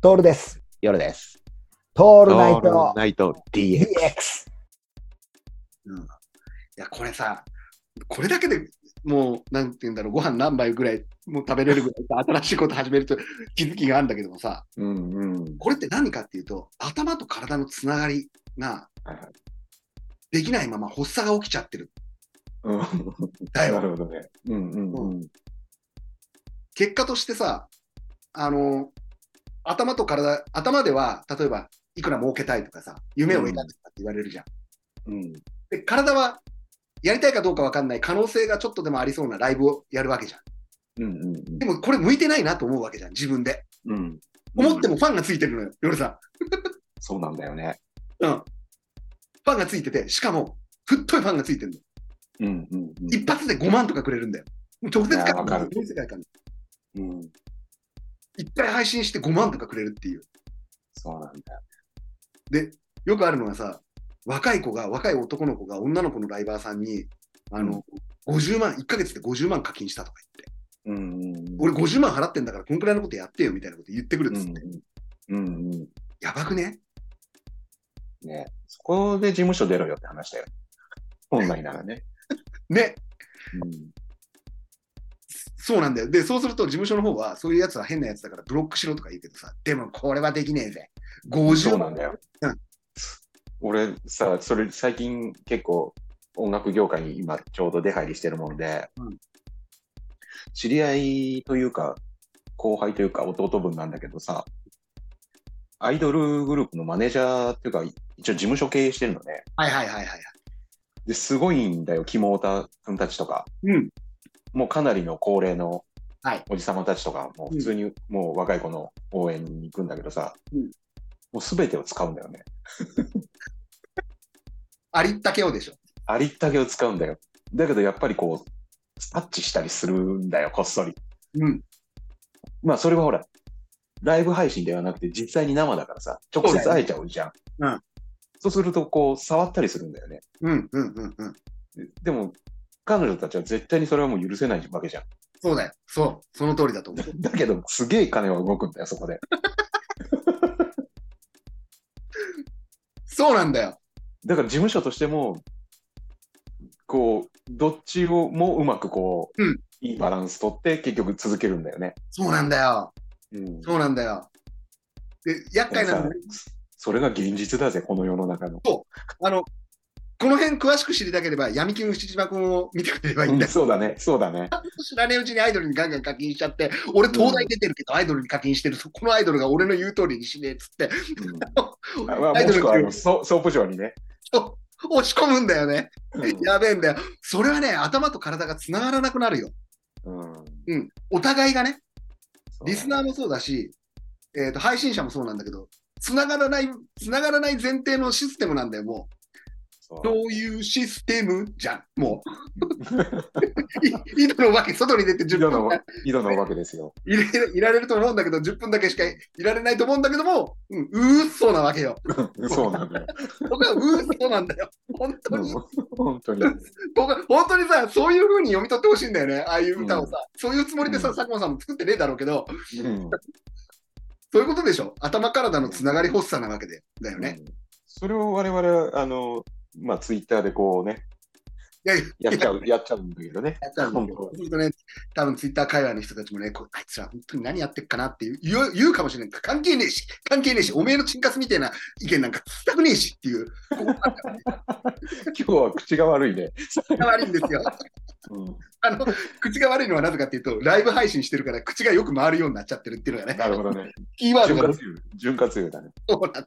トールです。夜です。オトールナイトナイト DX。うん、いや、これさ、これだけでもう、なんて言うんだろう、ご飯何杯ぐらいもう食べれるぐらいさ、新しいこと始めると気づきがあるんだけどもさ、うんうん。これって何かっていうと、頭と体のつながりができないまま発作が起きちゃってる。うん、だよなるほどね。うんうんうん。結果としてさ、あの、頭と体、頭では、例えば、いくら儲けたいとかさ、夢を描くとかって言われるじゃん。うんで、体は、やりたいかどうかわかんない可能性がちょっとでもありそうなライブをやるわけじゃん。うんうんでもこれ向いてないなと思うわけじゃん、自分で。うん。思ってもファンがついてるのよ、夜さ そうなんだよね。ん。うん。ファンがついてて、しかも、太いファンがついてるの。うんうんうん。一発で5万とかくれるんだよ。もう直接いやわかる全世界観うん。いっぱい配信して5万とかくれるっていう。そうなんだよ。で、よくあるのはさ、若い子が、若い男の子が女の子のライバーさんに、あの、50万、1ヶ月で50万課金したとか言って、うんうん。俺50万払ってんだから、こんくらいのことやってよみたいなこと言ってくるっつって、うんうんうん。やばくね？ねそこで事務所出ろよって話だよ。本来ならね。ね、うん。そうなんだよ。で、そうすると事務所の方は、そういうやつは変なやつだからブロックしろとか言うけどさ、でもこれはできねえぜ。50そうなんだようん。俺さ、それ最近結構音楽業界に今ちょうど出入りしてるもんで、うん知り合いというか、後輩というか弟分なんだけどさ、アイドルグループのマネージャーっていうか、一応事務所経営してるのね。はいはいはいはい。で、すごいんだよ、キモオタ君たちとか。うん。もうかなりの高齢のはいおじさまたちとか、もう普通にもう若い子の応援に行くんだけどさ、うんもうすべてを使うんだよね。ありったけをでしょ。ありったけを使うんだよ。だけどやっぱりこう、タッチしたりするんだよ、こっそり。うん。まあそれはほら、ライブ配信ではなくて実際に生だからさ、直接会えちゃうじゃん。うんそうするとこう、触ったりするんだよね。うんうんうんうん。ででも、彼女たちは絶対にそれはもう許せないわけじゃん。そうだよ。そう。その通りだと思う。だけど、すげえ金は動くんだよ、そこで。そうなんだよ。だから事務所としても、こう、どっちをもうまくこう、うんいいバランス取って結局続けるんだよね。そうなんだよ。うんそうなんだよ。で、厄介なのそれが現実だぜ、この世の中の。あの、この辺詳しく知りたければ、闇金牛島君を見てくれればいいんうん。そうだね、そうだね。知らねえうちにアイドルにガンガン課金しちゃって、俺東大出てるけどアイドルに課金してる、そこのアイドルが俺の言う通りにしねえっつって、うんアイドルもしくはあのソソープ場にね。押し込むんだよね。うんやべえんだよ。それはね、頭と体がつながらなくなるよ。うんうん。お互いがね、リスナーもそうだし、えっ、と、配信者もそうなんだけど、つながらない、つながらない前提のシステムなんだよ、もう。そういうシステムじゃん、もう。い 井戸のわけ、外に出て10井戸の分間井戸のわけですよ。いれいられると思うんだけど、10分だけしかいられないと思うんだけども、うん、うーそうなわけよ。そうなんだよ。僕はうーそうなんだよ。本当に。うん本当に。僕は本当にさ、そういう風に読み取ってほしいんだよね、ああいう歌をさ。そういうつもりでさ、うん佐久間さんも作ってねえだろうけど、うんそういうことでしょ。頭体のつながり発作なわけでだよね。うんそれを我々、あの、まあ、ツイッターでこうね、いやいややっちゃう、やっちゃうんだけどね。やっちゃうんだけどね、多分ツイッター界隈の人たちもね、こうあいつら本当に何やってっかなっていう言う言うかもしれない。関係ねえし、関係ねえし、おめえのチンカスみたいな意見なんか聞きたくねえしっていう、今日は口が悪いね。口が悪いんですよ。うんあの、口が悪いのはなぜかっていうと、ライブ配信してるから口がよく回るようになっちゃってるっていうのがね、なるほどね。キーワードが潤滑油、だね。そうなんだよ。